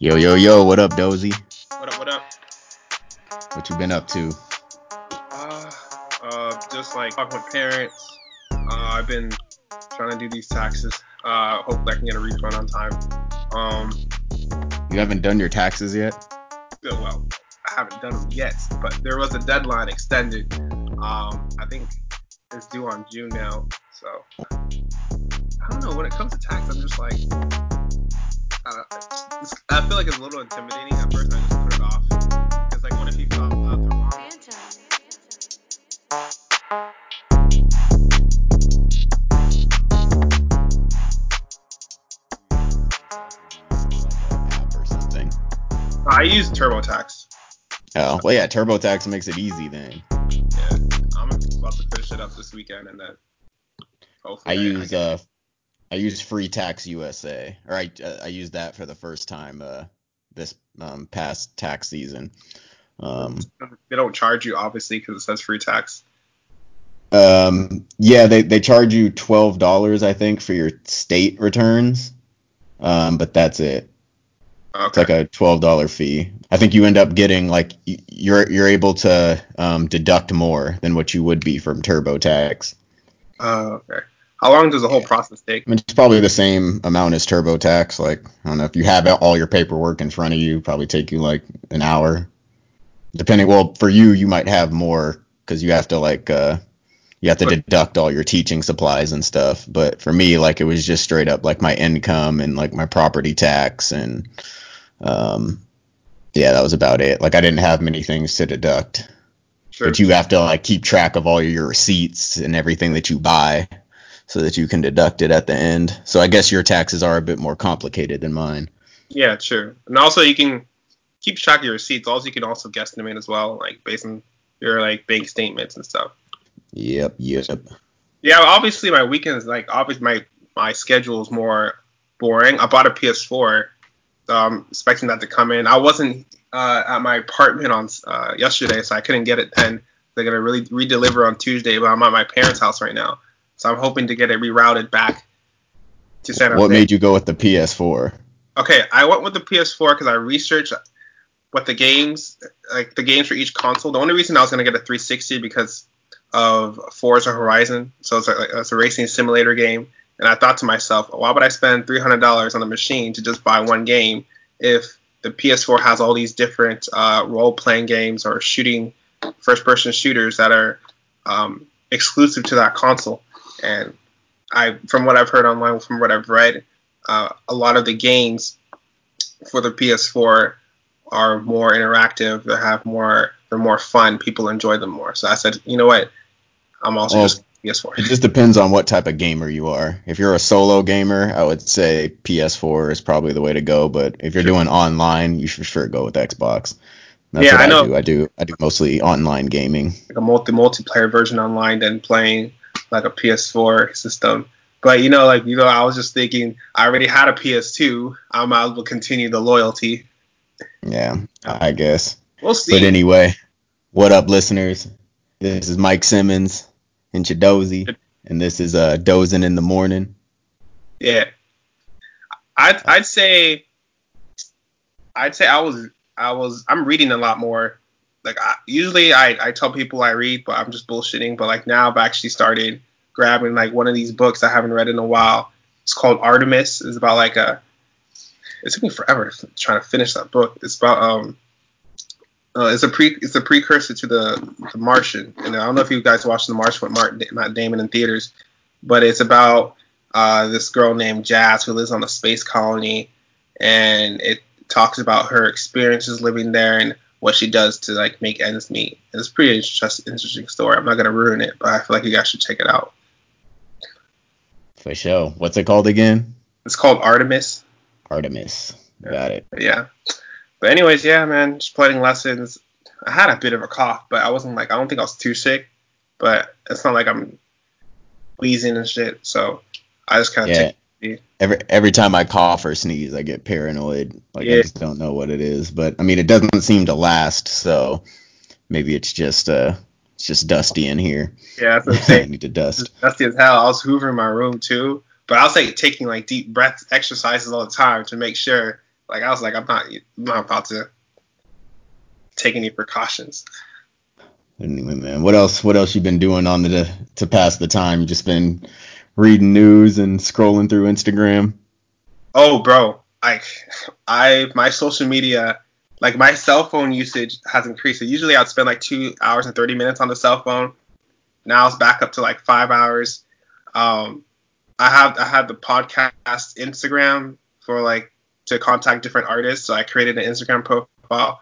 Yo, yo, yo, what up, Dozy? What up, what up? What you been up to? Uh, uh, just like talking with parents. Uh, I've been trying to do these taxes. Uh, hopefully I can get a refund on time. Um, You haven't done your taxes yet? well, I haven't done them yet, but there was a deadline extended. Um, I think it's due on June now. So don't know. When it comes to tax, I'm just like, it's- I feel like it's a little intimidating. At first, I just put it off because like, what if you fill out the wrong? App. I use TurboTax. Oh, well, yeah, TurboTax makes it easy then. Yeah, I'm about to finish it up this weekend and then hopefully I use get- uh, I use Free Tax USA, or I uh, I used that for the first time uh this um past tax season. Um, they don't charge you obviously because it says free tax. um, yeah, they they charge you twelve dollars, I think, for your state returns. Um, but that's it. It's like a twelve dollar fee. I think you end up getting like you're you're able to um, deduct more than what you would be from TurboTax. Uh, okay. How long does the whole process take? I mean, it's probably the same amount as TurboTax. Like I don't know if you have all your paperwork in front of you, probably take you like an hour, depending. Well, for you, you might have more because you have to like uh, you have to deduct all your teaching supplies and stuff. But for me, like it was just straight up like my income and like my property tax and um, yeah, that was about it. Like I didn't have many things to deduct. Sure. But you have to like keep track of all your receipts and everything that you buy so that you can deduct it at the end. So I guess your taxes are a bit more complicated than mine. Yeah, sure. And also you can keep track of your receipts. Also, you can also guesstimate as well, like based on your like bank statements and stuff. Yep, yep. Yeah, obviously my weekends like obviously my my schedule is more boring. I bought a PS4, so I'm expecting that to come in. I wasn't uh, at my apartment on uh, yesterday, so I couldn't get it then. They're gonna really redeliver on Tuesday, but I'm at my parents' house right now, so I'm hoping to get it rerouted back to San Jose. What made you go with the PS4? Okay, I went with the PS4 because I researched what the games, like the games for each console. The only reason I was gonna get a 360 because of Forza Horizon, so it's a, like, it's a racing simulator game. And I thought to myself, why would I spend $300 on a machine to just buy one game if the PS4 has all these different uh, role-playing games or shooting first-person shooters that are um, exclusive to that console? And I, from what I've heard online, from what I've read, uh, a lot of the games for the PS4 are more interactive. They have more. They're more fun. People enjoy them more. So I said, you know what? I'm also Well, just PS4. It just depends on what type of gamer you are. If you're a solo gamer, I would say PS4 is probably the way to go. But if you're Sure. doing online, you should sure go with Xbox. That's Yeah, what I I, know. do. I do I do mostly online gaming. Like a multi multiplayer version online than playing like a PS4 system. But you know, like you know, I was just thinking, I already had a PS2. I might as well continue the loyalty. Yeah, I guess. We'll see. But anyway, what up, listeners? This is Mike Simmons and Chidozie, and this is uh Dozin in the morning. Yeah, I'd I'd say I'd say I was I was I'm reading a lot more. Like I, usually I I tell people I read, but I'm just bullshitting. But like now I've actually started grabbing like one of these books I haven't read in a while. It's called Artemis. It's about like a. It took me forever trying to finish that book. It's about um. Uh, it's a pre it's a precursor to the, the Martian, and I don't know if you guys watched the Martian with Martin Matt Damon in theaters, but it's about uh, this girl named Jazz who lives on a space colony, and it talks about her experiences living there and what she does to like make ends meet. It's a pretty interest, interesting story. I'm not gonna ruin it, but I feel like you guys should check it out. For sure. What's it called again? It's called Artemis. Artemis. Yeah. Got it. Yeah. But anyways, yeah, man, just planning lessons. I had a bit of a cough, but I wasn't like I don't think I was too sick. But it's not like I'm wheezing and shit. So I just kind of Yeah. Every every time I cough or sneeze, I get paranoid. Like Yeah. I just don't know what it is. But I mean, it doesn't seem to last. So maybe it's just uh, it's just dusty in here. Yeah, that's what I'm I saying. need to dust. Dusty as hell. I was hoovering my room too, But I was like taking like deep breath exercises all the time to make sure. Like I was like, I'm not, I'm not about to take any precautions. Anyway, man, what else? What else you been doing on the to pass the time? You just been reading news and scrolling through Instagram. Oh, bro, like I my social media, like my cell phone usage has increased. So usually I'd spend like two hours and thirty minutes on the cell phone. Now it's back up to like five hours. Um, I have I have the podcast Instagram for like to contact different artists. So I created an Instagram profile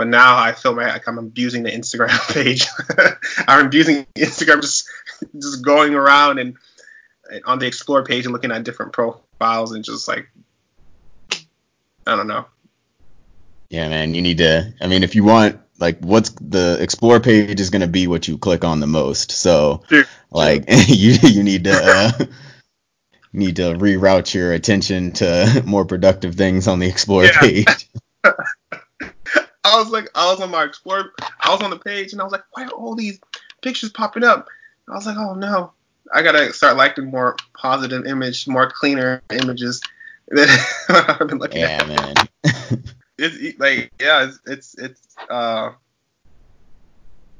but now I feel like I'm abusing the Instagram page. I'm abusing Instagram, just just going around and on the explore page and looking at different profiles and just like I don't know. Yeah, man, you need to. I mean, if you want, like, what's the explore page is going to be what you click on the most. So, like, you you need to uh, need to reroute your attention to more productive things on the explore yeah. page. I was like, I was on my explore, I was on the page, and I was like, why are all these pictures popping up? I was like, oh no, I gotta start liking more positive image, more cleaner images that I've been looking yeah, at. Yeah, man. it's like, yeah, it's, it's, it's, uh,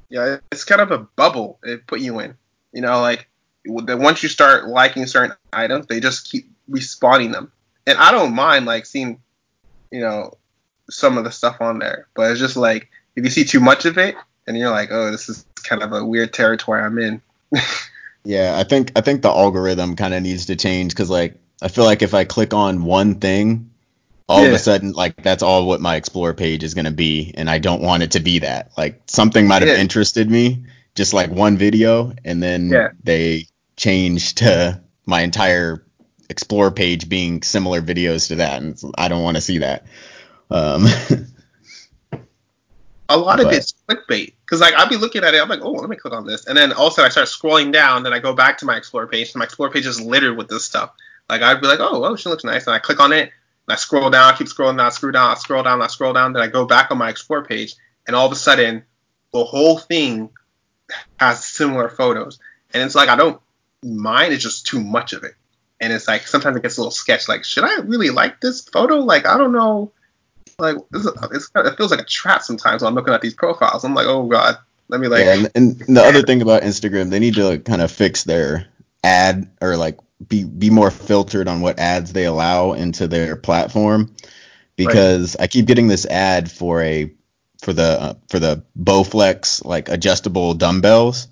yeah, it's kind of a bubble it put you in. You know, like that once you start liking certain items, they just keep respawning them. And I don't mind like seeing, you know, some of the stuff on there, but it's just like if you see too much of it, and you're like, oh, this is kind of a weird territory I'm in. yeah, I think I think the algorithm kind of needs to change because like I feel like if I click on one thing, all yeah. of a sudden like that's all what my explore page is gonna be, and I don't want it to be that. Like something might have yeah. interested me, just like one video, and then yeah. they changed to my entire explore page being similar videos to that, and I don't want to see that. Um, a lot but, of it's clickbait. Because like I'll be looking at it, I'm like, oh, let me click on this, and then all of a sudden I start scrolling down, then I go back to my explore page, and my explore page is littered with this stuff. Like I'd be like, oh, oh, she looks nice, and I click on it, and I scroll down, I keep scrolling down, I scroll down, I scroll down, I scroll down, then I go back on my explore page, and all of a sudden, the whole thing has similar photos, and it's like I don't mind, it's just too much of it, and it's like sometimes it gets a little sketch, like should I really like this photo? Like I don't know like it's, it's, it feels like a trap sometimes when I'm looking at these profiles. I'm like, oh god, let me like. Yeah, and, and the other thing about Instagram, they need to kind of fix their ad or like be be more filtered on what ads they allow into their platform because right. I keep getting this ad for a for the uh, for the Bowflex like adjustable dumbbells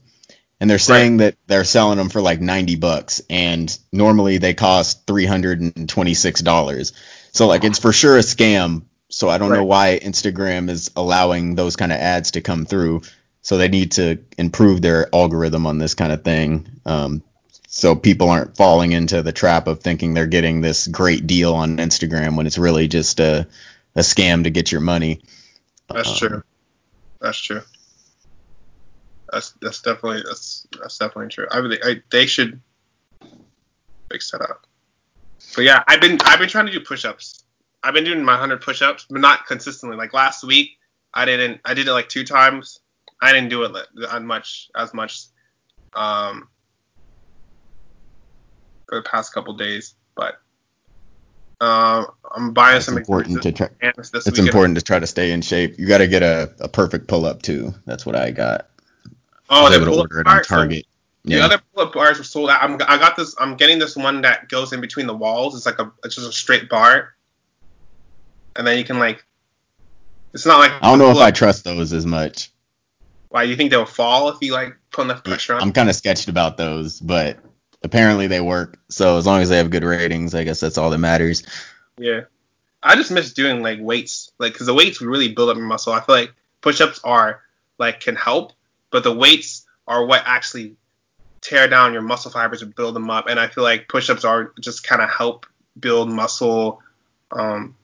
and they're saying right. that they're selling them for like 90 bucks and normally they cost $326 so like it's for sure a scam so I don't right. know why Instagram is allowing those kind of ads to come through. So they need to improve their algorithm on this kind of thing. Um, so people aren't falling into the trap of thinking they're getting this great deal on Instagram when it's really just a, a scam to get your money. That's um, true. That's true. That's that's definitely that's that's definitely true. I really I, they should fix that up. But yeah, I've been I've been trying to do push-ups I've been doing my 100 push-ups, but not consistently. Like last week, I didn't. I did it like two times. I didn't do it as much as much um, for the past couple days, but uh, I'm buying it's some. Important to try. It's weekend. important to try to stay in shape. You got to get a, a perfect pull-up too. That's what I got. Oh, I was able to order it on Target. So yeah. The other pull-up bars were sold out. I'm, I got this. I'm getting this one that goes in between the walls. It's like a. It's just a straight bar and then you can like. It's not like. I don't know if I trust those as much. Why do you think they'll fall if you like put enough pressure on? I'm kind of sketched about those, but apparently they work. So as long as they have good ratings, I guess that's all that matters. Yeah, I just miss doing like weights, like because the weights really build up your muscle. I feel like push-ups are like can help, but the weights are what actually tear down your muscle fibers and build them up. And I feel like push-ups are just kind of help build muscle um,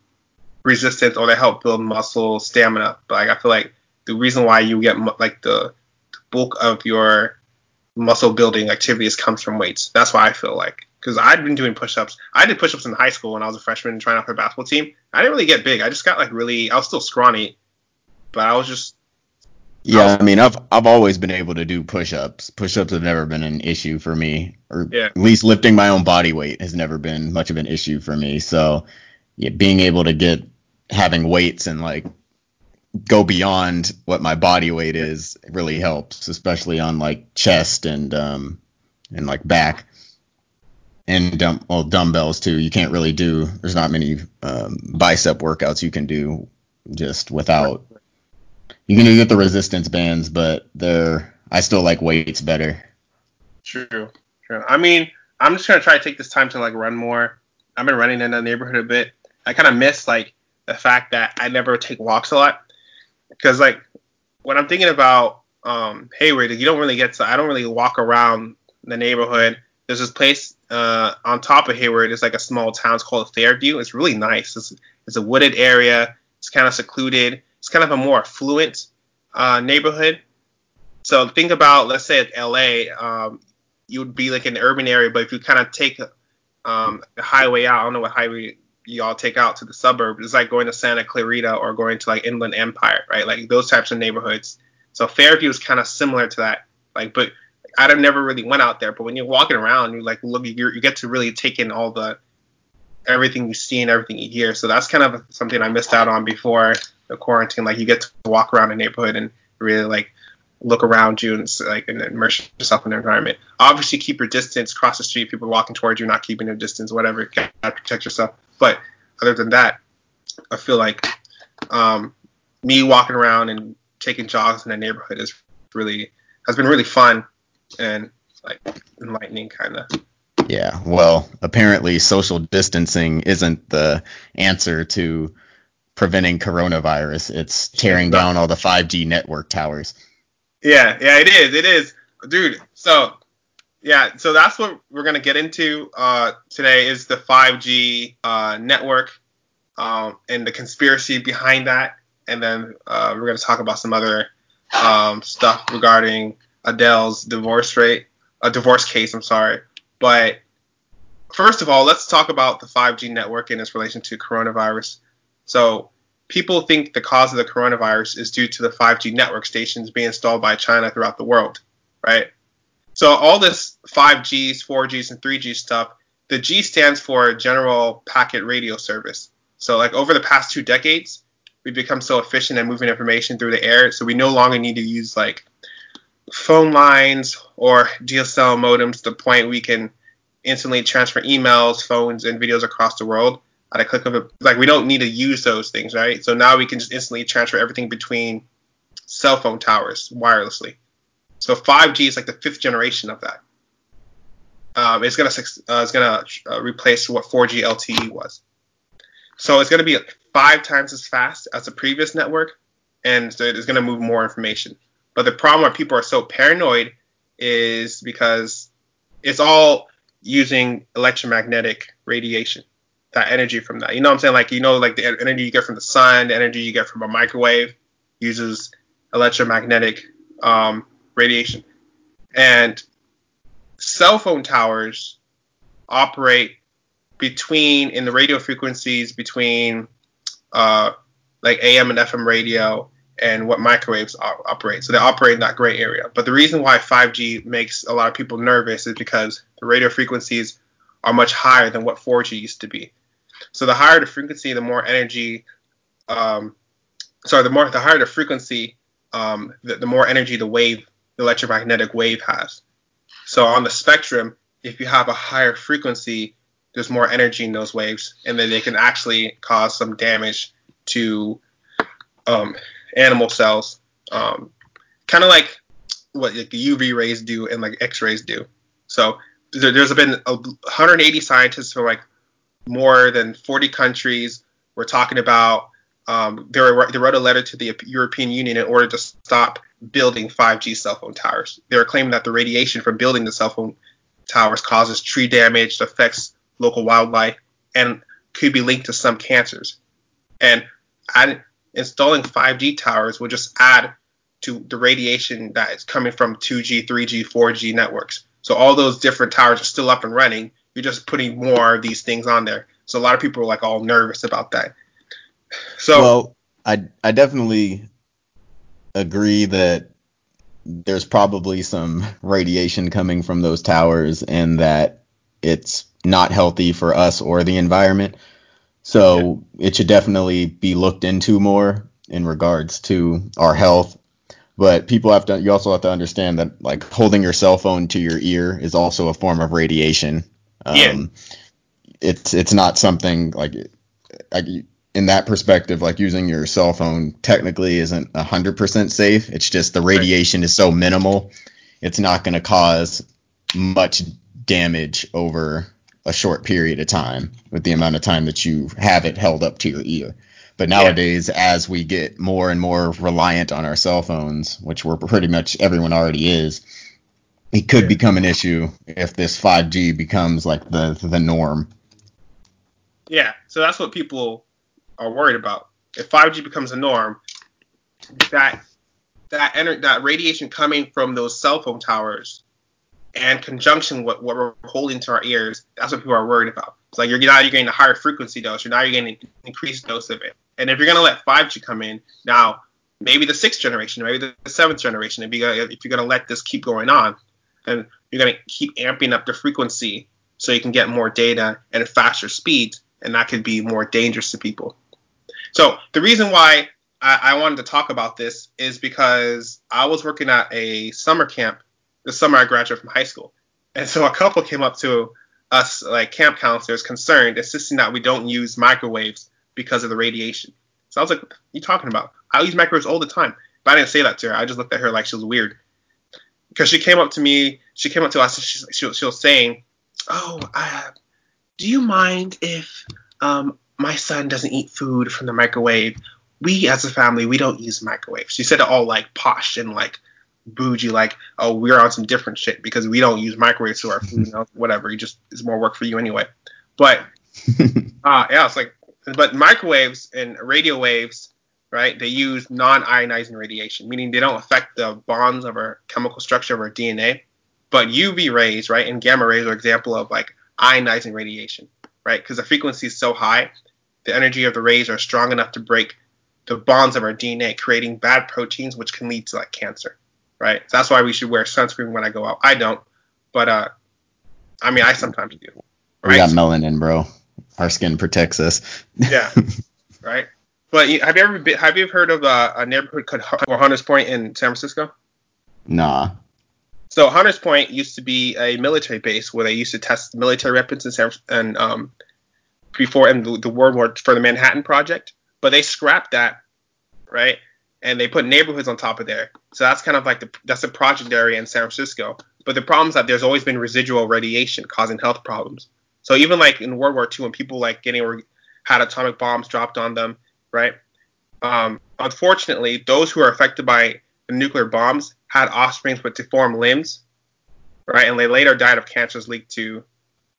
resistance or to help build muscle stamina. But like I feel like the reason why you get like the bulk of your muscle building activities comes from weights. That's why I feel like because I'd been doing push-ups. I did push-ups in high school when I was a freshman trying out for a basketball team. I didn't really get big. I just got like really. I was still scrawny, but I was just Yeah, I mean, I've I've always been able to do push-ups. Push-ups have never been an issue for me, or Yeah. at least lifting my own body weight has never been much of an issue for me. So, yeah, being able to get having weights and like go beyond what my body weight is really helps, especially on like chest and um and like back and dumb well dumbbells too. You can't really do. There's not many um, bicep workouts you can do just without. You can do get the resistance bands, but they're I still like weights better. True. True. I mean, I'm just gonna try to take this time to like run more. I've been running in the neighborhood a bit. I kind of miss like the fact that I never take walks a lot because like when I'm thinking about um, Hayward, you don't really get to. I don't really walk around the neighborhood. There's this place uh, on top of Hayward. It's like a small town. It's called Fairview. It's really nice. It's, it's a wooded area. It's kind of secluded. It's kind of a more affluent uh, neighborhood. So think about, let's say, LA. Um, you would be like the urban area, but if you kind of take um, the highway out, I don't know what highway you all take out to the suburbs. It's like going to Santa Clarita or going to like Inland Empire, right? Like those types of neighborhoods. So Fairview is kind of similar to that. Like, but I've never really went out there. But when you're walking around, you like look, you you get to really take in all the everything you see and everything you hear. So that's kind of something I missed out on before the quarantine. Like you get to walk around a neighborhood and really like look around you and like and immerse yourself in the environment. Obviously, keep your distance. Cross the street, people walking towards you, not keeping your distance, whatever. You gotta protect yourself. But other than that, I feel like um, me walking around and taking jogs in the neighborhood is really has been really fun and like enlightening kind of. Yeah, well, apparently social distancing isn't the answer to preventing coronavirus. It's tearing down all the 5G network towers. Yeah, yeah, it is. It is, dude. So, yeah, so that's what we're gonna get into uh, today is the 5G uh, network um, and the conspiracy behind that, and then uh, we're gonna talk about some other um, stuff regarding Adele's divorce rate, a divorce case. I'm sorry, but first of all, let's talk about the 5G network in its relation to coronavirus. So people think the cause of the coronavirus is due to the 5G network stations being installed by China throughout the world, right? So all this 5Gs, 4Gs, and 3G stuff, the G stands for General Packet Radio Service. So like over the past two decades, we've become so efficient at moving information through the air, so we no longer need to use like phone lines or DSL modems to the point we can instantly transfer emails, phones, and videos across the world at a click of a like we don't need to use those things, right? So now we can just instantly transfer everything between cell phone towers wirelessly. So 5G is like the fifth generation of that. Um, it's gonna uh, it's gonna uh, replace what 4G LTE was. So it's gonna be five times as fast as the previous network, and so it's gonna move more information. But the problem where people are so paranoid is because it's all using electromagnetic radiation, that energy from that. You know what I'm saying? Like you know, like the energy you get from the sun, the energy you get from a microwave uses electromagnetic um, radiation. And cell phone towers operate between in the radio frequencies between uh, like AM and FM radio and what microwaves operate. So they operate in that gray area. But the reason why 5G makes a lot of people nervous is because the radio frequencies are much higher than what 4G used to be. So the higher the frequency, the more energy. Um, sorry, the more the higher the frequency, um, the, the more energy the wave, electromagnetic wave has. So on the spectrum, if you have a higher frequency, there's more energy in those waves, and then they can actually cause some damage to um, animal cells, um, kind of like what like the UV rays do and like X-rays do. So there, there's been 180 scientists from like more than 40 countries. We're talking about um, they, were, they wrote a letter to the European Union in order to stop building 5G cell phone towers. They were claiming that the radiation from building the cell phone towers causes tree damage, affects local wildlife, and could be linked to some cancers. And installing 5G towers will just add to the radiation that is coming from 2G, 3G, 4G networks. So all those different towers are still up and running. You're just putting more of these things on there. So a lot of people are like all nervous about that. So well, I I definitely agree that there's probably some radiation coming from those towers and that it's not healthy for us or the environment. So yeah. it should definitely be looked into more in regards to our health. But people have to, you also have to understand that like holding your cell phone to your ear is also a form of radiation. Um, yeah. It's, it's not something like, like in that perspective, like using your cell phone technically isn't 100% safe. It's just the radiation right. is so minimal, it's not going to cause much damage over a short period of time with the amount of time that you have it held up to your ear. But nowadays, yeah. as we get more and more reliant on our cell phones, which we're pretty much everyone already is, it could yeah. become an issue if this 5G becomes like the the norm. Yeah, so that's what people are worried about. If 5G becomes a norm, that that ener- that radiation coming from those cell phone towers and conjunction with what we're holding to our ears, that's what people are worried about. It's like you're now you're getting a higher frequency dose, you're now you're getting an increased dose of it. And if you're gonna let 5G come in, now maybe the sixth generation, maybe the seventh generation, if you're gonna, if you're gonna let this keep going on, then you're gonna keep amping up the frequency so you can get more data and faster speed, and that could be more dangerous to people. So the reason why I, I wanted to talk about this is because I was working at a summer camp the summer I graduated from high school. And so a couple came up to us, like camp counselors, concerned, insisting that we don't use microwaves because of the radiation. So I was like, what are you talking about? I use microwaves all the time. But I didn't say that to her. I just looked at her like she was weird. Because she came up to me, she came up to us, she, she, she was saying, oh, uh, do you mind if um, my son doesn't eat food from the microwave? We, as a family, we don't use microwaves. She said it all like posh and like bougie, like, oh, we're on some different shit because we don't use microwaves to our food, you know, whatever. You just it's more work for you anyway. But uh yeah, it's like but microwaves and radio waves, right, they use non-ionizing radiation, meaning they don't affect the bonds of our chemical structure of our DNA. But UV rays, right, and gamma rays are example of like ionizing radiation, right? Because the frequency is so high, the energy of the rays are strong enough to break the bonds of our DNA, creating bad proteins, which can lead to like cancer right? So that's why we should wear sunscreen when I go out. I don't, but uh, I mean, I sometimes do. Right? We got melanin, bro. Our skin protects us. yeah, right. But have you ever been, have you ever heard of uh, a neighborhood called Hunters Point in San Francisco? Nah. So Hunters Point used to be a military base where they used to test military weapons in San and um, before and the, the World War for the Manhattan Project, but they scrapped that, right? and they put neighborhoods on top of there. So that's kind of like the that's a project area in San Francisco. But the problem is that there's always been residual radiation causing health problems. So even like in World War II, when people like getting had atomic bombs dropped on them, right? Um, unfortunately, those who are affected by the nuclear bombs had offspring with deformed limbs, right? And they later died of cancers linked to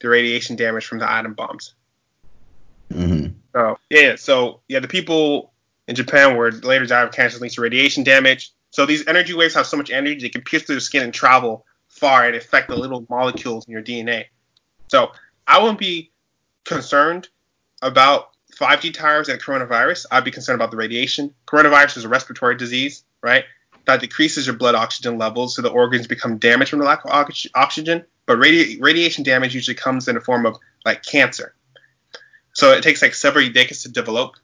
the radiation damage from the atom bombs. Mm-hmm. So yeah, so yeah, the people in Japan were later died of cancer linked to radiation damage. So these energy waves have so much energy they can pierce through the skin and travel far and affect the little molecules in your DNA. So I wouldn't be concerned about 5G towers and coronavirus. I'd be concerned about the radiation. Coronavirus is a respiratory disease, right? That decreases your blood oxygen levels, so the organs become damaged from the lack of oxygen. But radi- radiation damage usually comes in the form of like cancer. So it takes like several decades to develop.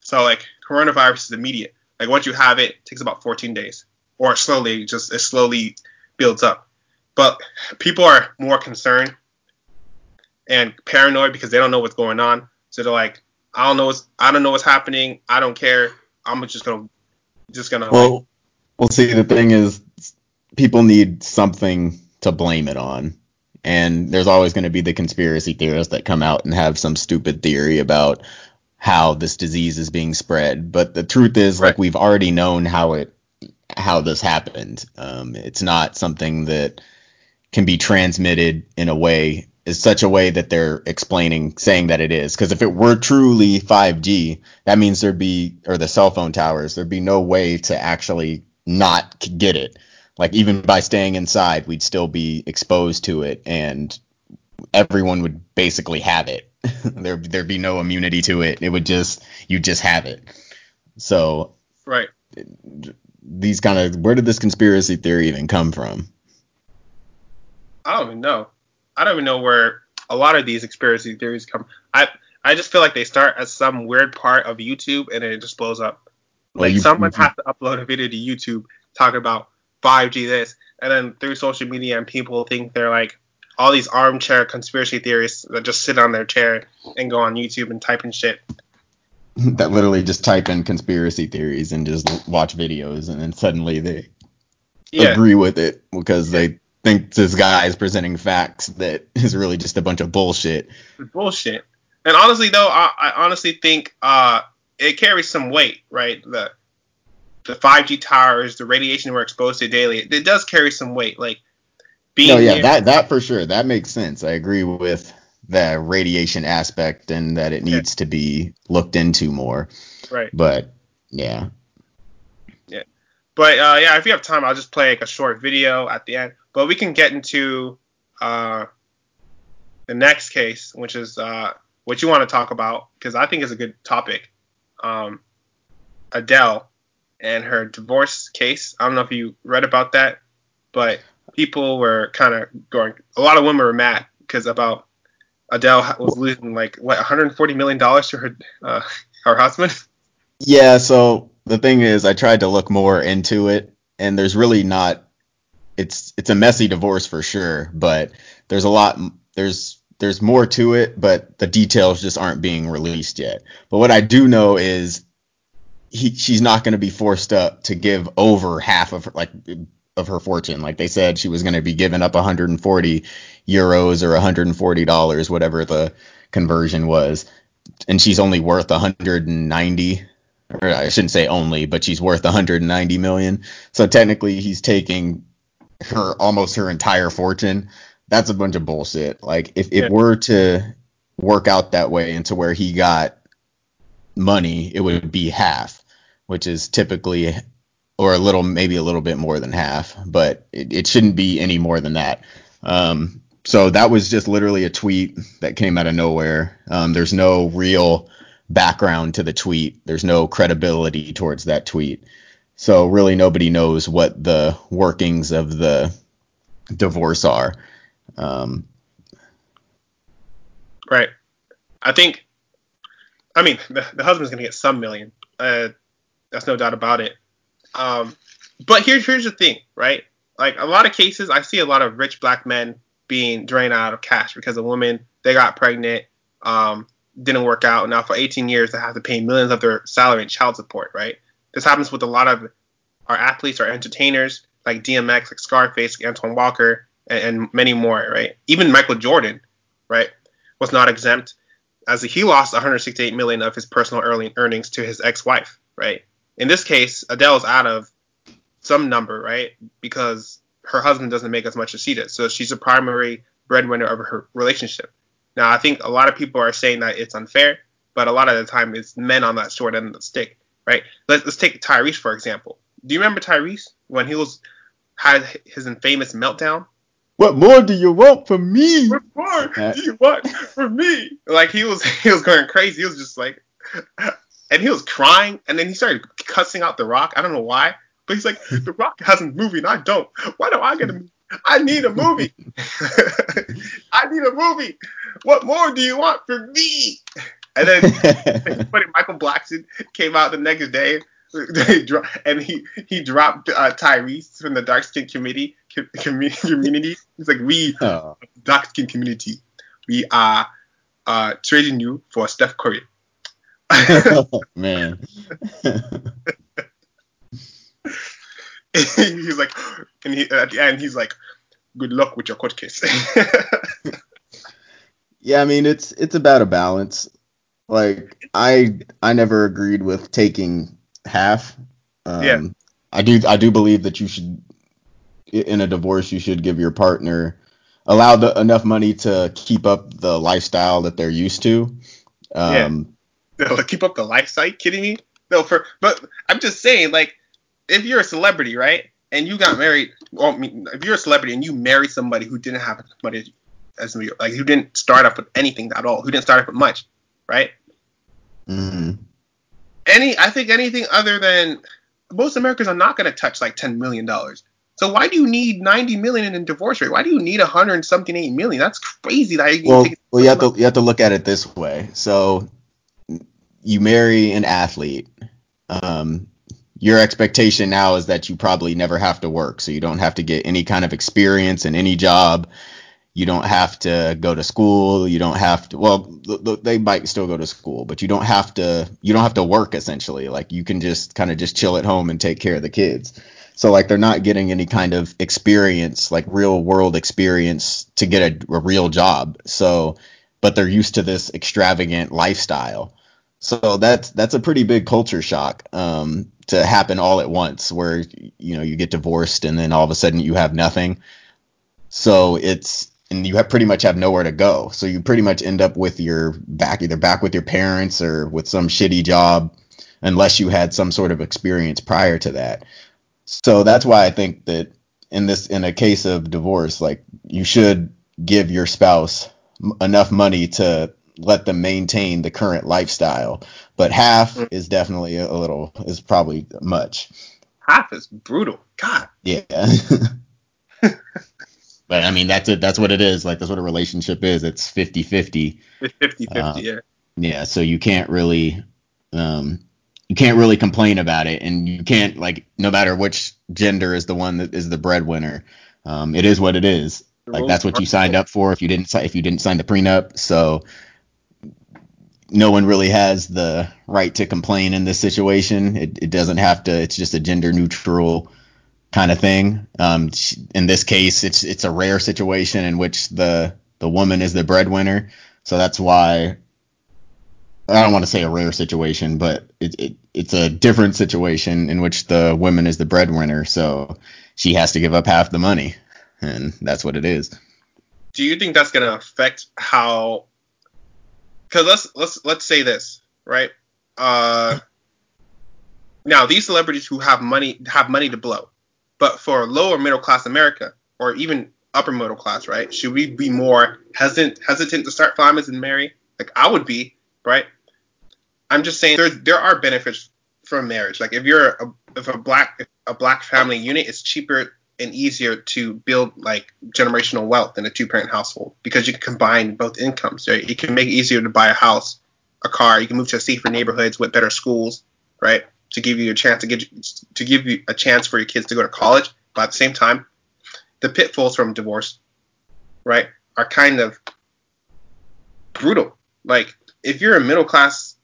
So like coronavirus is immediate. Like once you have it, it takes about 14 days, or slowly, just it slowly builds up. But people are more concerned and paranoid because they don't know what's going on. So they're like, I don't know what's I don't know what's happening. I don't care. I'm just gonna just gonna. Well, like, well, see, the thing is, people need something to blame it on. And there's always going to be the conspiracy theorists that come out and have some stupid theory about how this disease is being spread. But the truth is, right. like we've already known how it how this happened. Um, it's not something that can be transmitted in a way is such a way that they're explaining saying that it is because if it were truly 5G that means there'd be or the cell phone towers there'd be no way to actually not get it like even by staying inside we'd still be exposed to it and everyone would basically have it there there'd be no immunity to it. It would just you just have it. So right. these kind of where did this conspiracy theory even come from? I don't even know. I don't even know where a lot of these conspiracy theories come. I I just feel like they start as some weird part of YouTube and then it just blows up. Well, Like you- someone you- has to upload a video to YouTube talking about 5G this, and then through social media and people think they're like all these armchair conspiracy theorists that just sit on their chair and go on YouTube and type in shit. that literally just type in conspiracy theories and just watch videos, and then suddenly they Yeah, agree with it because they think this guy is presenting facts that is really just a bunch of bullshit. bullshit. And honestly, though, I, I honestly think uh, it carries some weight, right? The the 5G towers, the radiation we're exposed to daily, it does carry some weight. Like being No, yeah, near- that that for sure. That makes sense. I agree with the radiation aspect and that it Yeah. needs to be looked into more. right. But yeah. But uh, yeah, if you have time, I'll just play like a short video at the end. But we can get into uh, the next case, which is uh, what you want to talk about, because I think it's a good topic. Um, Adele and her divorce case. I don't know if you read about that, but people were kind of going. A lot of women were mad because about Adele was losing like what 140 million dollars to her uh, her husband. Yeah, so the thing is I tried to look more into it and there's really not it's it's a messy divorce for sure, but there's a lot there's there's more to it, but the details just aren't being released yet. But what I do know is he she's not going to be forced up to give over half of her, like of her fortune. Like they said she was going to be giving up 140 euros or 140 dollars whatever the conversion was. And she's only worth 190 or I shouldn't say only, but she's worth 190 million. So technically, he's taking her almost her entire fortune. That's a bunch of bullshit. Like if Yeah. it were to work out that way into where he got money, it would be half, which is typically or a little maybe a little bit more than half, but it, it shouldn't be any more than that. Um, so that was just literally a tweet that came out of nowhere. Um, there's no real background to the tweet. There's no credibility towards that tweet. So really nobody knows what the workings of the divorce are. Um, Right. I think. I mean, the, the husband's gonna get some million. Uh, that's no doubt about it. Um, but here's here's the thing, right? Like a lot of cases, I see a lot of rich black men being drained out of cash because a woman they got pregnant, um, didn't work out. and Now for 18 years, they have to pay millions of their salary and child support, right? This happens with a lot of our athletes, our entertainers, like DMX, like Scarface, Antoine Walker, and, and many more, right? Even Michael Jordan, right, was not exempt, as he lost 168 million of his personal earning, earnings to his ex-wife, right? In this case, Adele's out of some number, right, because her husband doesn't make as much as she does, so she's a primary breadwinner of her relationship. Now, I think a lot of people are saying that it's unfair, but a lot of the time it's men on that short end of the stick, right? Let's, let's take Tyrese for example. Do you remember Tyrese when he was had his infamous meltdown? what more do you want from me? What more do you want from me? Like he was he was going crazy. He was just like, and he was crying, and then he started cussing out The Rock. I don't know why, but he's like, The Rock has a movie and I don't. Why do I get a? I need a movie. I need a movie. What more do you want from me? And then funny, Michael Blackson came out the next day, and he he dropped uh, Tyrese from the dark skin committee com- community. He's like, we oh, dark skin community, we are uh, trading you for Steph Curry. man. he's like, and he at the end he's like, good luck with your court case. Yeah, I mean it's it's about a balance. Like I I never agreed with taking half. Um, Yeah. I do I do believe that you should in a divorce you should give your partner allow the, enough money to keep up the lifestyle that they're used to. Um, No, like, keep up the lifestyle. Kidding me? No, for but I'm just saying, like, if you're a celebrity, right, and you got married, well, I mean, if you're a celebrity and you marry somebody who didn't have enough money as me, like, who didn't start off with anything at all, who didn't start off with much, right? mhm. Any, I think anything other than most Americans are not going to touch like ten million dollars. So why do you need ninety million in divorce rate? Why do you need a hundred something eight million? That's crazy. That you well, well, you have to you have to look at it this way. So you marry an athlete. Um, your expectation now is that you probably never have to work, so you don't have to get any kind of experience in any job. You don't have to go to school. You don't have to. Well, they might still go to school, but you don't have to. You don't have to work essentially. Like you can just kind of just chill at home and take care of the kids. So like they're not getting any kind of experience, like real world experience to get a, a real job. So, but they're used to this extravagant lifestyle. So that's that's a pretty big culture shock um, to happen all at once, where you know you get divorced and then all of a sudden you have nothing. So it's and you have pretty much have nowhere to go. So you pretty much end up with your back either back with your parents or with some shitty job unless you had some sort of experience prior to that. So that's why I think that in this in a case of divorce like you should give your spouse enough money to let them maintain the current lifestyle. But half mm. is definitely a little is probably much. Half is brutal. God. Yeah. But I mean, that's it. That's what it is. Like that's what a relationship is. It's 50-50. It's 50-50, uh, yeah. Yeah. So you can't really, um, you can't really complain about it, and you can't like no matter which gender is the one that is the breadwinner. Um, it is what it is. Like that's what you signed up for. If you didn't if you didn't sign the prenup, so no one really has the right to complain in this situation. It, it doesn't have to. It's just a gender neutral kind of thing. Um, in this case, it's it's a rare situation in which the the woman is the breadwinner, so that's why I don't want to say a rare situation, but it, it it's a different situation in which the woman is the breadwinner, so she has to give up half the money, and that's what it is. Do you think that's going to affect how? Because let's let's let's say this right. Uh, now these celebrities who have money have money to blow but for lower middle class America, or even upper middle class, right? Should we be more hesitant hesitant to start families and marry? Like I would be, right? I'm just saying there there are benefits from marriage. Like if you're a, if a black a black family unit, it's cheaper and easier to build like generational wealth in a two parent household because you can combine both incomes. Right? You can make it easier to buy a house, a car. You can move to safer neighborhoods with better schools, right? to give you a chance to get to give you a chance for your kids to go to college, but at the same time, the pitfalls from divorce, right, are kind of brutal. Like if you're a middle class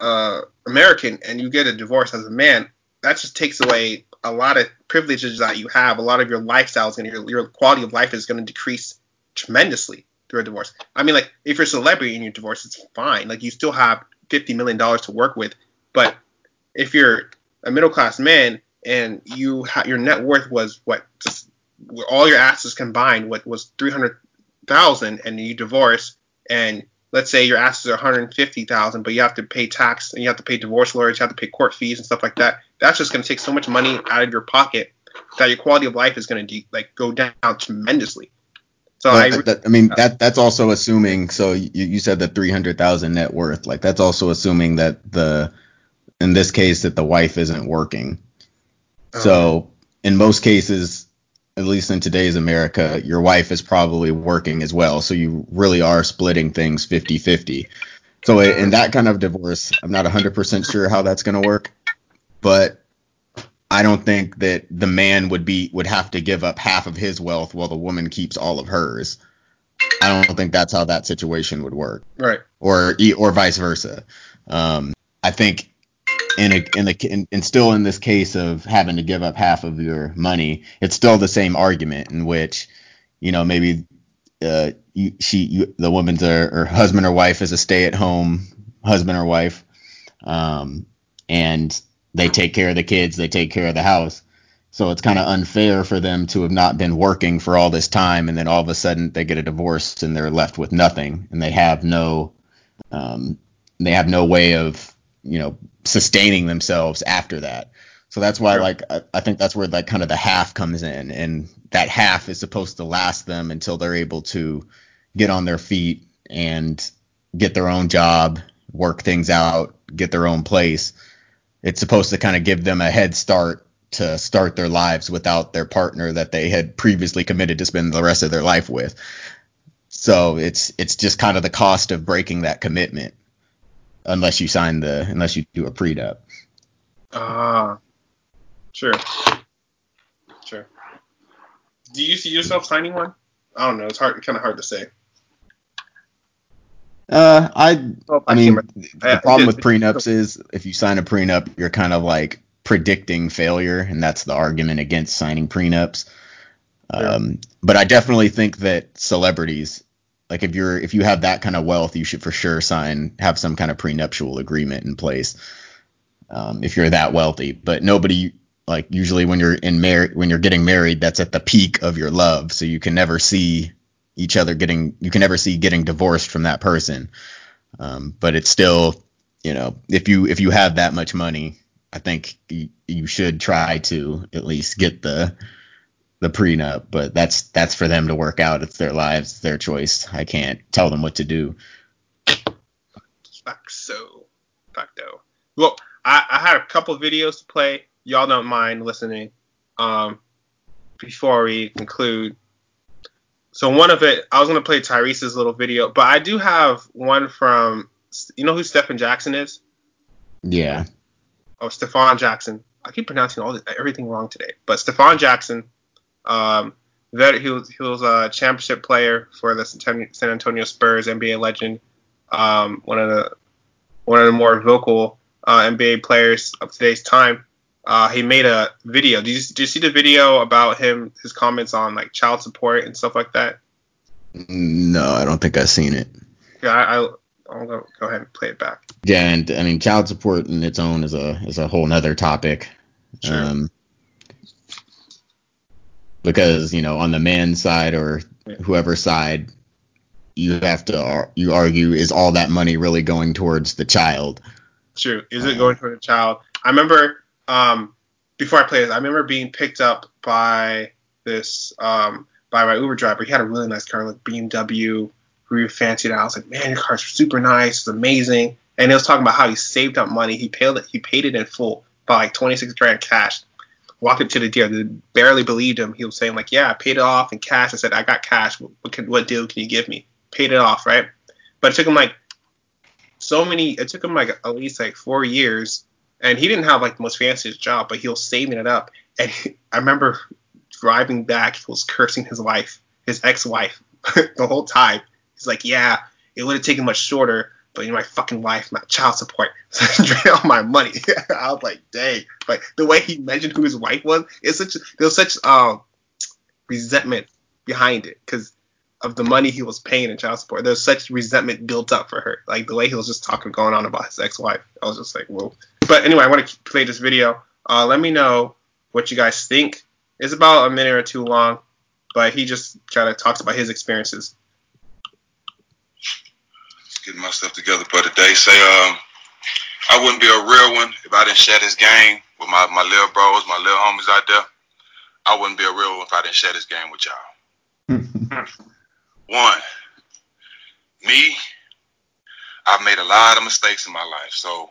uh, American and you get a divorce as a man, that just takes away a lot of privileges that you have. A lot of your lifestyles and your, your quality of life is going to decrease tremendously through a divorce. I mean, like if you're a celebrity and you're divorced, it's fine. Like you still have fifty million dollars to work with, but if you're a middle class man and you ha- your net worth was what just all your assets combined what was 300,000 and you divorce and let's say your assets are 150,000 but you have to pay tax and you have to pay divorce lawyers you have to pay court fees and stuff like that that's just going to take so much money out of your pocket that your quality of life is going to de- like go down tremendously so I, that, I, mean uh, that that's also assuming so you, you said the 300,000 net worth like that's also assuming that the in this case that the wife isn't working. Oh. So in most cases, at least in today's America, your wife is probably working as well. So you really are splitting things 50 50. So in that kind of divorce, I'm not 100% sure how that's going to work, but I don't think that the man would be would have to give up half of his wealth while the woman keeps all of hers. I don't think that's how that situation would work. Right. Or or vice versa. Um, I think in a in in, and still in this case of having to give up half of your money, it's still the same argument in which, you know, maybe uh, you, she you, the woman's or, husband or wife is a stay at home husband or wife, um, and they take care of the kids, they take care of the house. So it's kind of unfair for them to have not been working for all this time, and then all of a sudden they get a divorce and they're left with nothing, and they have no, um, they have no way of you know sustaining themselves after that. So that's why, like, I, I, think that's where like kind of the half comes in, and that half is supposed to last them until they're able to get on their feet and get their own job, work things out, get their own place. it's supposed to kind of give them a head start to start their lives without their partner that they had previously committed to spend the rest of their life with. So it's it's just kind of the cost of breaking that commitment unless you sign the unless you do a prenup. Ah, uh, sure, sure. Do you see yourself signing one? I don't know. It's hard, kind of hard to say. Uh, I, well, I, I mean, the problem with prenups is if you sign a prenup, you're kind of like predicting failure, and that's the argument against signing prenups. Um, but I definitely think that celebrities, like if you're if you have that kind of wealth, you should for sure sign have some kind of prenuptial agreement in place. Um, if you're that wealthy, but nobody like usually when you're in mar- when you're getting married, that's at the peak of your love, so you can never see each other getting you can never see getting divorced from that person. Um, but it's still, you know, if you if you have that much money, I think you should try to at least get the the prenup. But that's that's for them to work out. It's their lives, it's their choice. I can't tell them what to do. so, facto. Well, I, I had a couple videos to play y'all don't mind listening um, before we conclude. So one of it, I was gonna play Tyrese's little video, but I do have one from, you know who Stephen Jackson is? Yeah. Oh, Stefan Jackson. I keep pronouncing all this, everything wrong today, but Stefan Jackson. Um, that he was he was a championship player for the San Antonio Spurs, NBA legend. Um, one of the one of the more vocal uh, NBA players of today's time uh, he made a video. Did you, did you see the video about him, his comments on like child support and stuff like that? No, I don't think I've seen it. Yeah, I, I I'll go, go ahead and play it back. Yeah, and I mean, child support in its own is a is a whole nother topic. Sure. Um, because you know, on the man's side or whoever side, you have to you argue is all that money really going towards the child? True. Is it uh, going toward the child? I remember um, before I played this, I remember being picked up by this um, by my Uber driver. He had a really nice car, like BMW, really fancied out. I was like, man, your car's super nice, it's amazing. And he was talking about how he saved up money. He paid it. He paid it in full, by like 26 grand cash. Walked up to the dealer, they barely believed him. He was saying like, yeah, I paid it off in cash. I said, I got cash. What, can, what deal can you give me? Paid it off, right? But it took him like so many. It took him like at least like four years and he didn't have like the most fanciest job, but he was saving it up. And he, I remember driving back, he was cursing his wife, his ex-wife, the whole time. He's like, "Yeah, it would have taken much shorter, but you know, my fucking wife, my child support, all my money." I was like, "Dang!" Like the way he mentioned who his wife was, it's such there was such um resentment behind it because of the money he was paying in child support. There's such resentment built up for her. Like the way he was just talking, going on about his ex-wife. I was just like, whoa. But anyway, I want to play this video. Uh, let me know what you guys think. It's about a minute or two long, but he just kind of talks about his experiences. Getting my stuff together for today. Say, um, I wouldn't be a real one if I didn't share this game with my, my little bros, my little homies out there. I wouldn't be a real one if I didn't share this game with y'all. one, me, I've made a lot of mistakes in my life. So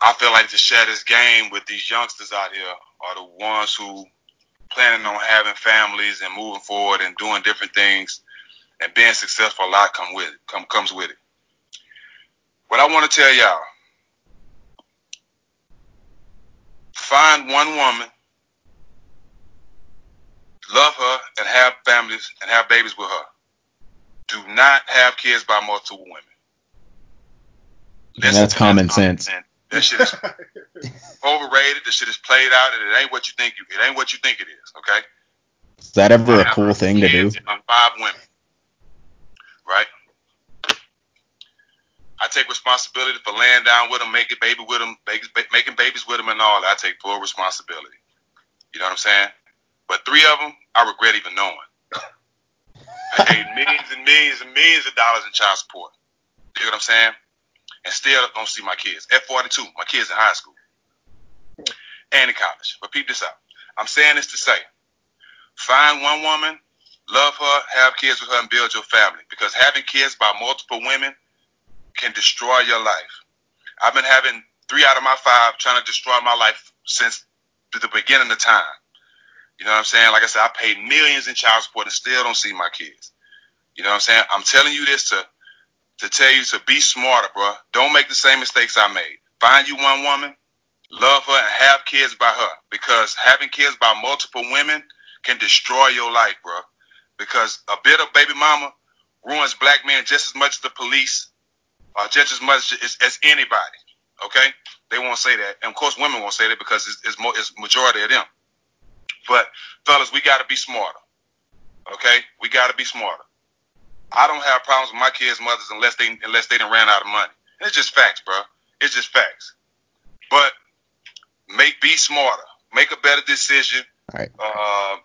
I feel like to share this game with these youngsters out here are the ones who planning on having families and moving forward and doing different things and being successful a lot come with it, come comes with it. What I want to tell y'all, find one woman, love her and have families and have babies with her. Do not have kids by multiple women. that's common sense. That shit is overrated. The shit is played out, and it ain't what you think. You, it ain't what you think it is. Okay. Is that ever a cool thing to do? Five women, right? I take responsibility for laying down with them, making baby with them, making babies with them, and all. I take full responsibility. You know what I'm saying? But three of them, I regret even knowing. I paid millions and millions and millions of dollars in child support. You know what I'm saying? and still don't see my kids. F42, my kids in high school and in college. But peep this out. I'm saying this to say, find one woman, love her, have kids with her, and build your family. Because having kids by multiple women can destroy your life. I've been having three out of my five trying to destroy my life since the beginning of time. You know what I'm saying? Like I said, I paid millions in child support and still don't see my kids. You know what I'm saying? I'm telling you this to to tell you to be smarter, bro. Don't make the same mistakes I made. Find you one woman, love her, and have kids by her. Because having kids by multiple women can destroy your life, bro. Because a bit of baby mama ruins black men just as much as the police, or just as much as, as anybody. Okay, they won't say that, and of course women won't say that because it's, it's, more, it's majority of them. But fellas, we got to be smarter. Okay, we got to be smarter. I don't have problems with my kids' mothers unless they unless they done ran out of money. It's just facts, bro. It's just facts. But make be smarter. Make a better decision. All right. Uh,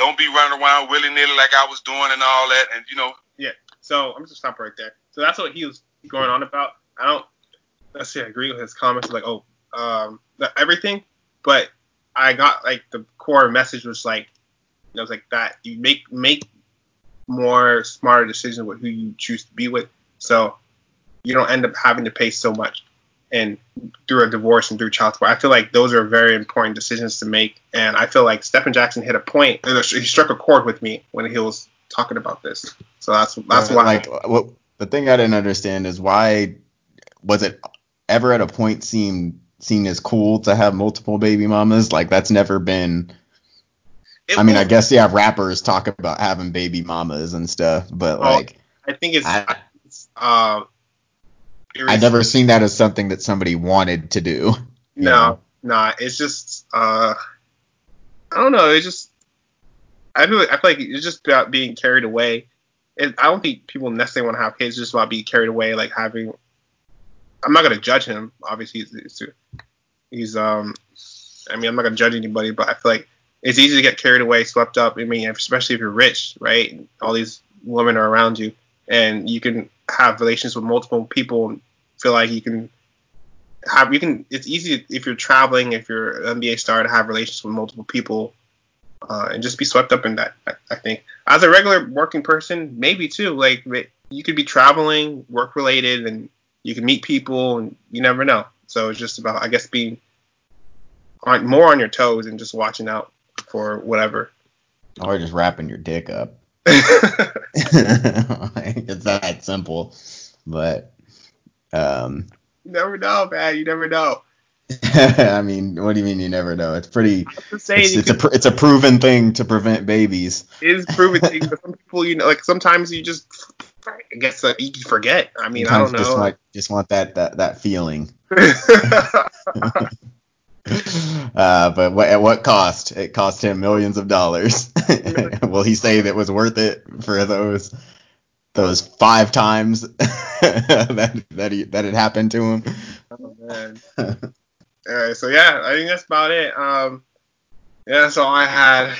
don't be running around willy nilly like I was doing and all that. And you know. Yeah. So I'm just stop right there. So that's what he was going on about. I don't necessarily agree with his comments like, oh, um, everything, but I got like the core message was like, it was like that you make make more smarter decisions with who you choose to be with, so you don't end up having to pay so much and through a divorce and through child support. I feel like those are very important decisions to make, and I feel like Stephen Jackson hit a point. He struck a chord with me when he was talking about this. So that's that's why. Like, what the thing I didn't understand is why was it ever at a point seemed seen as cool to have multiple baby mamas? Like that's never been. I mean, I was- guess yeah, rappers talk about having baby mamas and stuff, but Well, like I think it's. I- it's, uh, I never seen that as something that somebody wanted to do. you No, know? nah. It's just. Uh, I don't know. It's just. I feel. I feel like it's just about being carried away. And I don't think people necessarily want to have kids. It's just about being carried away, like having. I'm not gonna judge him. Obviously, he's, he's, he's um. I mean, I'm not gonna judge anybody, but I feel like it's easy to get carried away, swept up. I mean, especially if you're rich, right? All these women are around you, and you can have relations with multiple people and feel like you can have. You can. It's easy if you're traveling, if you're an NBA star, to have relations with multiple people, uh, and just be swept up in that. I, I think as a regular working person, maybe too. Like you could be traveling, work related, and you can meet people, and you never know. So it's just about, I guess, being on more on your toes and just watching out for whatever. Or just wrapping your dick up. it's that simple. But um you never know, man. You never know. I mean, what do you mean you never know? It's pretty saying, it's, it's a it's a proven thing to prevent babies. it is proven thing, but some people, you know, like sometimes you just, I guess, uh, you forget. I mean, I don't Just know. want just want that that that feeling. Uh, but what, at what cost? It cost him millions of dollars. Will he say that was worth it for those those five times that that he, that it happened to him? oh, man. All right, so yeah, I think that's about it. Um, yeah, that's all I had.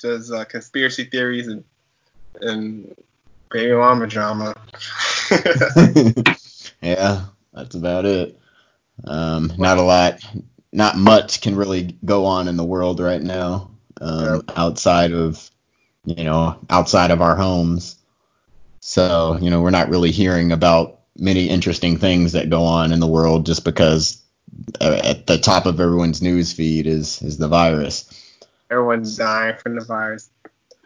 Just uh, conspiracy theories and and baby mama drama. yeah, that's about it. Um, not a lot, not much can really go on in the world right now um, outside of you know outside of our homes. So you know we're not really hearing about many interesting things that go on in the world just because uh, at the top of everyone's news feed is is the virus. Everyone's dying from the virus.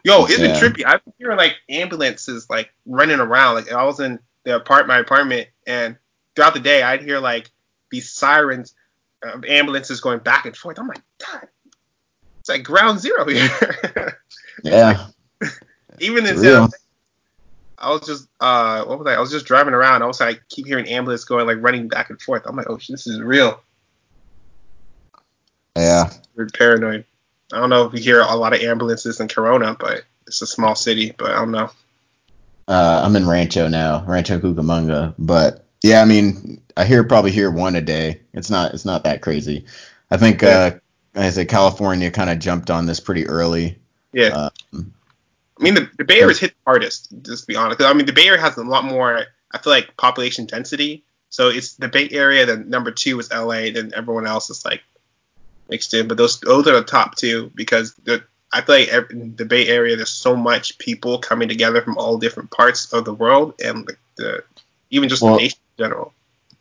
Yo, isn't Yeah. it trippy? I've been hearing like ambulances like running around. Like I was in the apart my apartment, and throughout the day I'd hear like these sirens ambulances going back and forth. I'm like, God, it's like ground zero here. Yeah, Even in San. I was just uh, what was I? I was just driving around. I was like, keep hearing ambulance going like running back and forth. I'm like, oh, shit, this is real. yeah. We're paranoid. I don't know if you hear a lot of ambulances in Corona, but it's a small city. But I don't know. Uh, I'm in Rancho now, Rancho Cucamonga. But yeah, I mean, I hear probably hear one a day. It's not it's not that crazy. I think Yeah. uh, I said California kind of jumped on this pretty early. Yeah. Um, I mean, the, the Bay Area is hit the hardest, just to be honest, I mean, the Bay Area has a lot more, I feel like, population density. So it's the Bay Area, then number two is LA, then everyone else is like mixed in. But those those are the top two because the, I feel like ev in the Bay Area, there's so much people coming together from all different parts of the world and the, the even just Well- the nation general.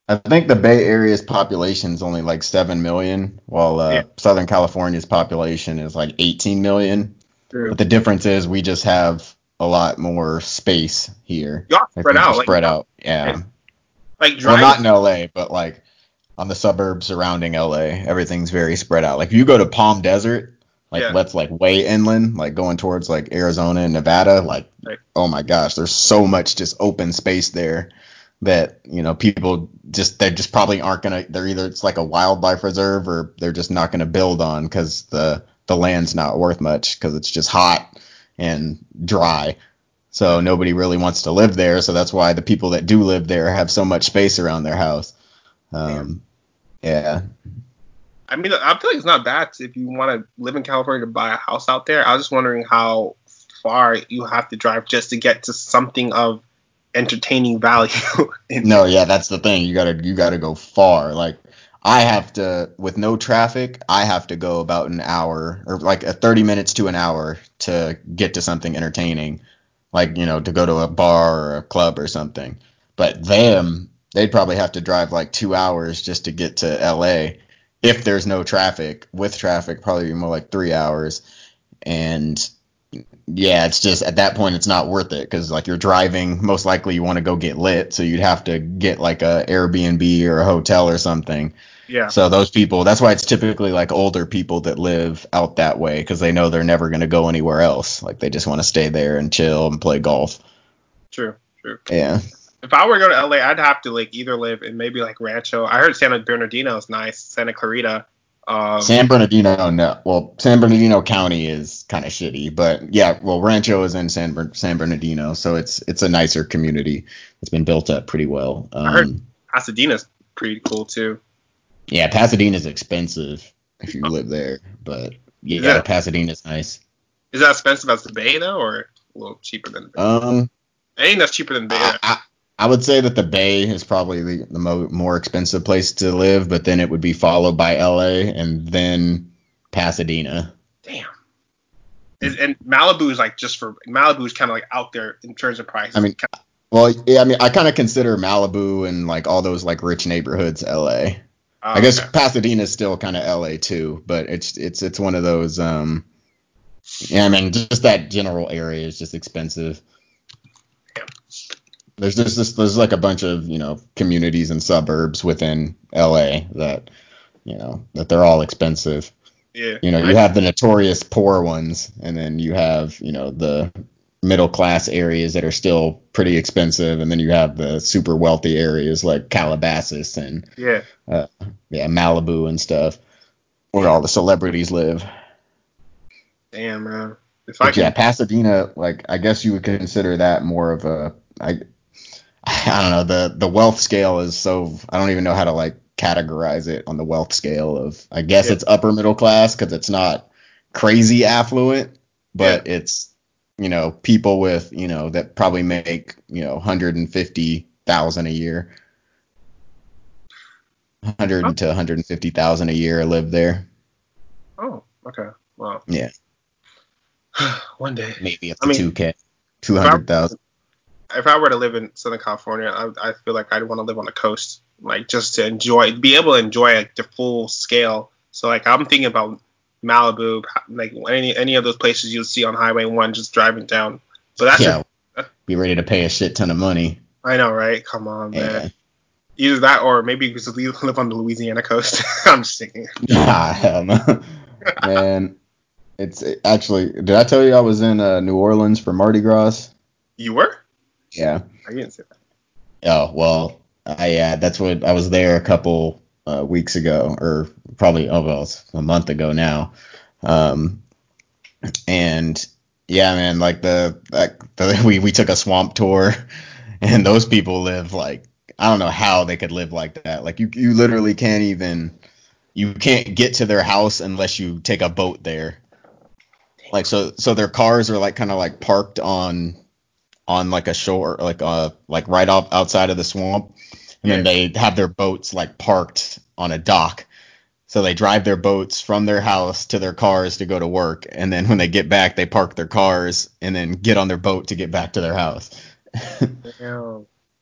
I think the Bay Area's population is only like seven million, while uh, Yeah. Southern California's population is like 18 million. But the difference is we just have a lot more space here. Like, spread out. Like, spread out. Yeah. Yeah. like Well, not in LA, but like on the suburbs surrounding LA, everything's very spread out. Like if you go to Palm Desert, like Yeah. that's like way inland, like going towards like Arizona and Nevada, like Right. oh my gosh, there's so much just open space there that you know people just they just probably aren't gonna. They're either it's like a wildlife reserve or they're just not gonna build on because the the land's not worth much because it's just hot and dry. So nobody really wants to live there. So that's why the people that do live there have so much space around their house. Um, yeah. I mean, I feel like it's not bad if you want to live in California to buy a house out there. I was just wondering how far you have to drive just to get to something of entertaining value. No, yeah, that's the thing. You gotta you gotta go far. Like I have to with no traffic, I have to go about an hour or like a 30 minutes to an hour to get to something entertaining. Like, you know, to go to a bar or a club or something. But them, they'd probably have to drive like 2 hours just to get to LA if there's no traffic. With traffic, probably more like 3 hours. And yeah, it's just at that point it's not worth it because like you're driving, most likely you want to go get lit, so you'd have to get like a Airbnb or a hotel or something. yeah. So those people, that's why it's typically like older people that live out that way because they know they're never going to go anywhere else. Like they just want to stay there and chill and play golf. True. True. Yeah. If I were to go to LA, I'd have to like either live in maybe like Rancho. I heard Santa Bernardino is nice. Santa Clarita. Um, San Bernardino, no. Well, San Bernardino County is kind of shitty, but yeah. Well, Rancho is in San Ber- San Bernardino, so it's it's a nicer community. It's been built up pretty well. Um, heard- Pasadena's pretty cool too. Yeah, Pasadena's expensive if you live there, but yeah. Pasadena's nice. Is that expensive as the Bay though, or a little cheaper than the Bay? Um, Anything that's cheaper than the Bay. I, I, I would say that the Bay is probably the, the mo- more expensive place to live, but then it would be followed by LA and then Pasadena. Damn. And, and Malibu is like just for Malibu is kind of like out there in terms of price. I mean, Well, yeah, I mean, I kind of consider Malibu and like all those like rich neighborhoods LA. I guess okay. is still kind of LA too, but it's it's it's one of those. Um, yeah, I mean, just that general area is just expensive. There's just this, there's like a bunch of you know communities and suburbs within LA that you know that they're all expensive. yeah. You know, you have the notorious poor ones, and then you have you know the middle class areas that are still pretty expensive, and then you have the super wealthy areas like Calabasas and yeah. Uh, yeah, Malibu and stuff, where all the celebrities live. Damn man. If I But yeah, Pasadena, like I guess you would consider that more of a I I don't know the the wealth scale is so I don't even know how to like categorize it on the wealth scale of I guess Yeah. it's upper middle class because it's not crazy affluent, but it's you know people with you know that probably make you know hundred and fifty thousand a year. 100 to 150,000 a year live there. oh, okay. Well, Yeah. one day. Maybe up I to mean, 2K. 200,000. If I were to live in Southern California, I, I feel like I'd want to live on the coast, like just to enjoy, be able to enjoy like the full scale. So like I'm thinking about Malibu, like any any of those places you'll see on Highway One, just driving down. But that's Yeah. Be ready to pay a shit ton of money. I know, right? Come on, man. Either that or maybe you just live on the Louisiana coast. I'm just thinking. Nah, hell no. Man, it's actually. Did I tell you I was in uh, New Orleans for Mardi Gras? You were? Yeah. I didn't say that. Oh well, I yeah, that's what I was there a couple uh, weeks ago, or probably oh well, it's a month ago now. Um, and yeah, man, like the like the, we we took a swamp tour, and those people live like I don't know how they could live like that. Like you you literally can't even you can't get to their house unless you take a boat there. Like so so their cars are like kind of like parked on on like a shore like uh like right off outside of the swamp and then they have their boats like parked on a dock so they drive their boats from their house to their cars to go to work and then when they get back they park their cars and then get on their boat to get back to their house.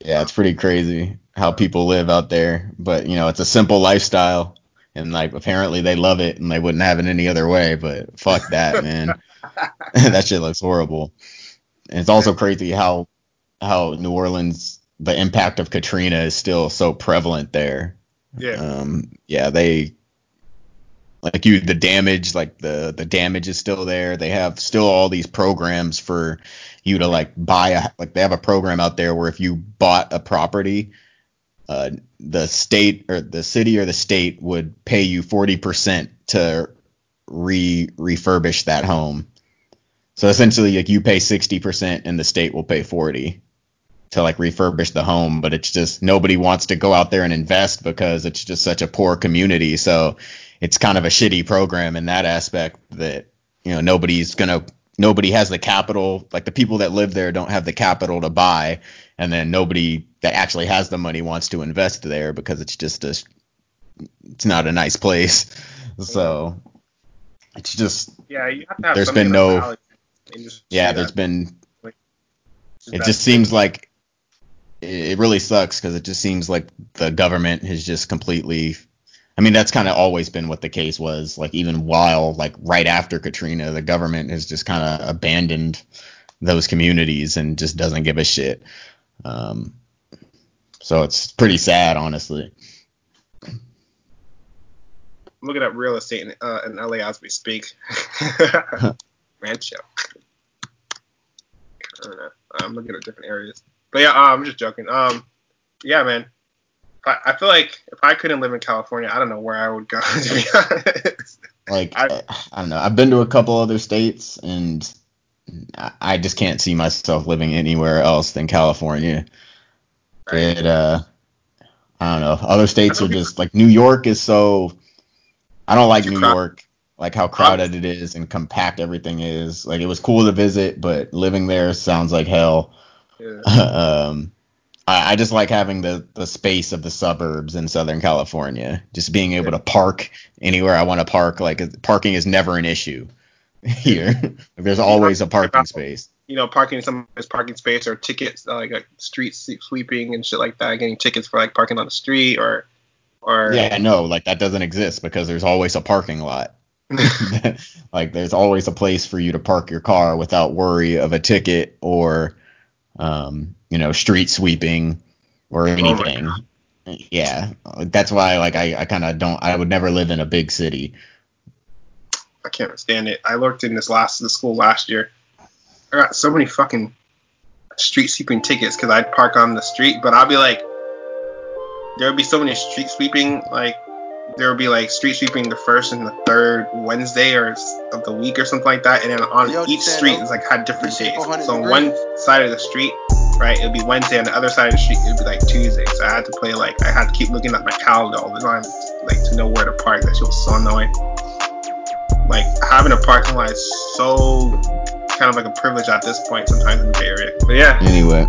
Yeah, it's pretty crazy how people live out there. But you know, it's a simple lifestyle, and like apparently they love it, and they wouldn't have it any other way. But fuck that, man. that shit looks horrible. And it's also crazy how how New Orleans, the impact of Katrina is still so prevalent there. Yeah. Um, yeah, they like you the damage like the the damage is still there they have still all these programs for you to like buy a like they have a program out there where if you bought a property uh, the state or the city or the state would pay you 40% to re refurbish that home so essentially like you pay 60% and the state will pay 40 to like refurbish the home but it's just nobody wants to go out there and invest because it's just such a poor community. So it's kind of a shitty program in that aspect that you know nobody's gonna nobody has the capital like the people that live there don't have the capital to buy and then nobody that actually has the money wants to invest there because it's just a it's not a nice place. So it's just yeah you have to have there's been no yeah there's been it just seems like it really sucks because it just seems like the government has just completely I mean, that's kind of always been what the case was. Like even while like right after Katrina, the government has just kind of abandoned those communities and just doesn't give a shit. Um, so it's pretty sad, honestly. looking at real estate in, uh, in LA as we speak. Rancho. I don't know. I'm looking at different areas. But yeah, uh, I'm just joking. Um, yeah, man. I, I feel like if I couldn't live in California, I don't know where I would go. To be honest, like I, I don't know. I've been to a couple other states, and I just can't see myself living anywhere else than California. Right. It, uh, I don't know. Other states are just like New York is so. I don't like New York, like how crowded it is and compact everything is. Like it was cool to visit, but living there sounds like hell. Yeah. um, I, I just like having the the space of the suburbs in Southern California. Just being able to park anywhere I want to park. Like parking is never an issue here. There's always a parking space. You know, parking some parking space or tickets uh, like, like street sweeping and shit like that. Getting tickets for like parking on the street or or yeah, no, like that doesn't exist because there's always a parking lot. like there's always a place for you to park your car without worry of a ticket or um, you know, street sweeping or oh anything. Oh yeah, that's why like I, I kind of don't. I would never live in a big city. I can't stand it. I worked in this last the school last year. I got so many fucking street sweeping tickets because I'd park on the street, but I'll be like, there would be so many street sweeping like there would be like street sweeping the first and the third Wednesday or of the week or something like that, and then on Yo, each street it's like had different days. So on one side of the street, right, it would be Wednesday, on the other side of the street it would be like Tuesday. So I had to play like I had to keep looking at my calendar all the time, like to know where to park. That shit was so annoying. Like having a parking lot is so kind of like a privilege at this point sometimes in the Bay Area. But yeah. Anyway.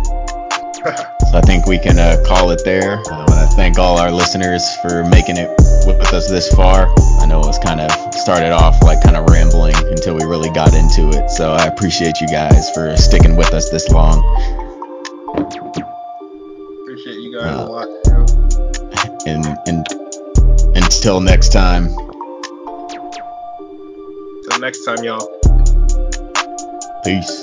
so I think we can uh, call it there. I want to thank all our listeners for making it with us this far. I know it was kind of started off like kind of rambling until we really got into it. So I appreciate you guys for sticking with us this long. Appreciate you guys uh, a lot too. And and until next time. Until next time, y'all. Peace.